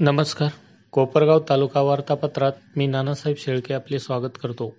नमस्कार. कोपरगाव तालुका वार्तापत्रात मी नानासाहेब शेळके आपले स्वागत करतो.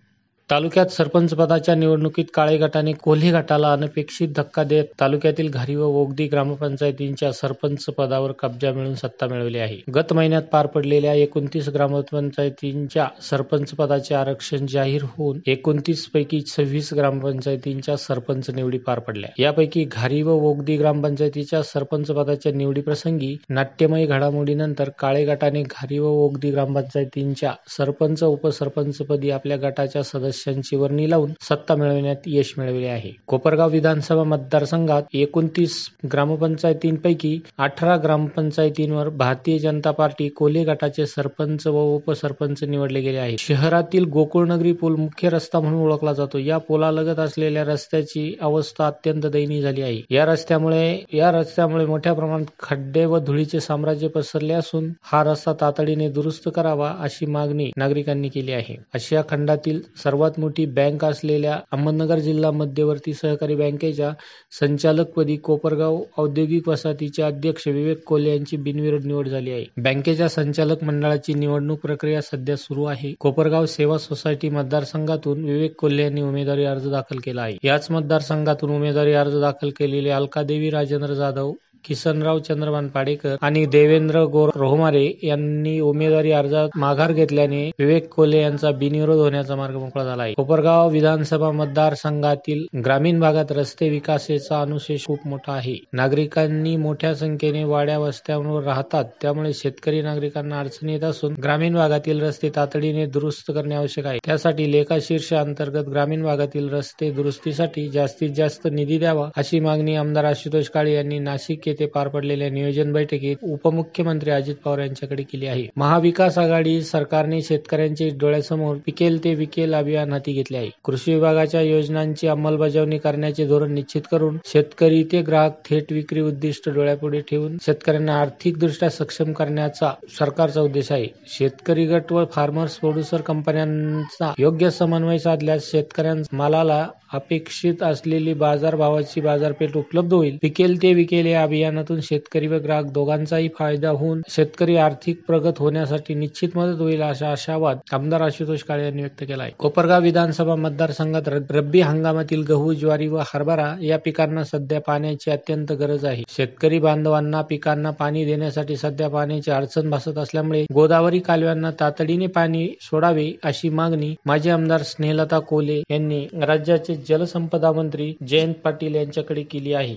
तालुक्यात सरपंच पदाच्या निवडणुकीत काळे गटाने कोल्हे गटाला अनपेक्षित धक्का देत तालुक्यातील घारी व ओगदी ग्रामपंचायतींच्या सरपंच पदावर कब्जा मिळून सत्ता मिळवली आहे. गत महिन्यात पार पडलेल्या एकोणतीस ग्रामपंचायतींच्या सरपंच पदाचे आरक्षण जाहीर होऊन एकोणतीस पैकी सव्वीस ग्रामपंचायतींच्या सरपंच निवडी पार पडल्या. यापैकी घारी व ओगदी ग्रामपंचायतीच्या सरपंच पदाच्या निवडीप्रसंगी नाट्यमय घडामोडीनंतर काळे गटाने घारी व ओगदी ग्रामपंचायतींच्या सरपंच उपसरपंचपदी आपल्या गटाच्या सदस्य सदस्यांची वर्णी लावून सत्ता मिळविण्यात यश मिळवले आहे. कोपरगाव विधानसभा मतदारसंघात एकोणतीस ग्रामपंचायतींपैकी अठरा ग्रामपंचायतींवर भारतीय जनता पार्टी कोले गटाचे सरपंच व उपसरपंच निवडले गेले आहेत. शहरातील गोकुळनगरी पूल मुख्य रस्ता म्हणून ओळखला जातो. या पुलालगत असलेल्या रस्त्याची अवस्था अत्यंत दयनीय झाली आहे. या रस्त्यामुळे या रस्त्यामुळे मोठ्या प्रमाणात खड्डे व धुळीचे साम्राज्य पसरले असून हा रस्ता तातडीने दुरुस्त करावा अशी मागणी नागरिकांनी केली आहे. आशिया खंडातील सर्वात सर्वात मोठी बँक असलेल्या अहमदनगर जिल्हा मध्यवर्ती सहकारी बँकेच्या संचालकपदी कोपरगाव औद्योगिक वसाहतीचे अध्यक्ष विवेक कोले यांची बिनविरोध निवड झाली आहे. बँकेच्या संचालक मंडळाची निवडणूक प्रक्रिया सध्या सुरू आहे. कोपरगाव सेवा सोसायटी मतदारसंघातून विवेक कोल्हे यांनी उमेदवारी अर्ज दाखल केला आहे. याच मतदारसंघातून उमेदवारी अर्ज दाखल केलेले अलकादेवी राजेंद्र जाधव किसनराव चंद्रमान पाडेकर आणि देवेंद्र गोर रोहमारे यांनी उमेदवारी अर्जात माघार घेतल्याने विवेक कोले यांचा बिनविरोध होण्याचा मार्ग मोकळा झाला आहे. कोपरगाव विधानसभा मतदारसंघातील ग्रामीण भागात रस्ते विकासाचा अनुशेष खूप मोठा आहे. नागरिकांनी मोठ्या संख्येने वाड्या वस्त्यांवर राहतात त्यामुळे शेतकरी नागरिकांना अडचणी येत असून ग्रामीण भागातील रस्ते तातडीने दुरुस्त करणे आवश्यक आहे. त्यासाठी लेखा शीर्ष अंतर्गत ग्रामीण भागातील रस्ते दुरुस्तीसाठी जास्तीत जास्त निधी द्यावा अशी मागणी आमदार आशुतोष काळे यांनी नाशिक येथे पार पडलेल्या नियोजन बैठकीत उपमुख्यमंत्री अजित पवार यांच्याकडे केली आहे. महाविकास आघाडी सरकारने शेतकऱ्यांचे डोळ्यासमोर पिकेल ते विकेल अभियान हाती घेतले आहे. कृषी विभागाच्या योजनांची अंमलबजावणी करण्याचे धोरण निश्चित करून शेतकरी ते ग्राहक थेट विक्री उद्दिष्ट डोळ्यापुढे ठेवून शेतकऱ्यांना आर्थिकदृष्ट्या सक्षम करण्याचा सरकारचा उद्देश आहे. शेतकरी गट व फार्मर्स प्रोड्युसर कंपन्यांचा योग्य समन्वय साधल्यास शेतकऱ्यांच्या मालाला अपेक्षित असलेली बाजारभावाची बाजारपेठ उपलब्ध होईल. पिकेल ते विकेल या अभियानातून शेतकरी व ग्राहक दोघांचाही फायदा होऊन शेतकरी आर्थिक प्रगत होण्यासाठी निश्चित मदत होईल असा आशावाद आमदार आशुतोष काळे यांनी व्यक्त केला आहे कोपरगाव विधानसभा मतदारसंघात रब्बी हंगामातील गहू ज्वारी व हरभरा या पिकांना सध्या पाण्याची अत्यंत गरज आहे. शेतकरी बांधवांना पिकांना पाणी देण्यासाठी सध्या पाण्याची अडचण भासत असल्यामुळे गोदावरी कालव्यांना तातडीने पाणी सोडावे अशी मागणी माजी आमदार स्नेहलता कोले यांनी राज्याचे जलसंपदा मंत्री जयंत पाटील यांच्याकडे केली आहे.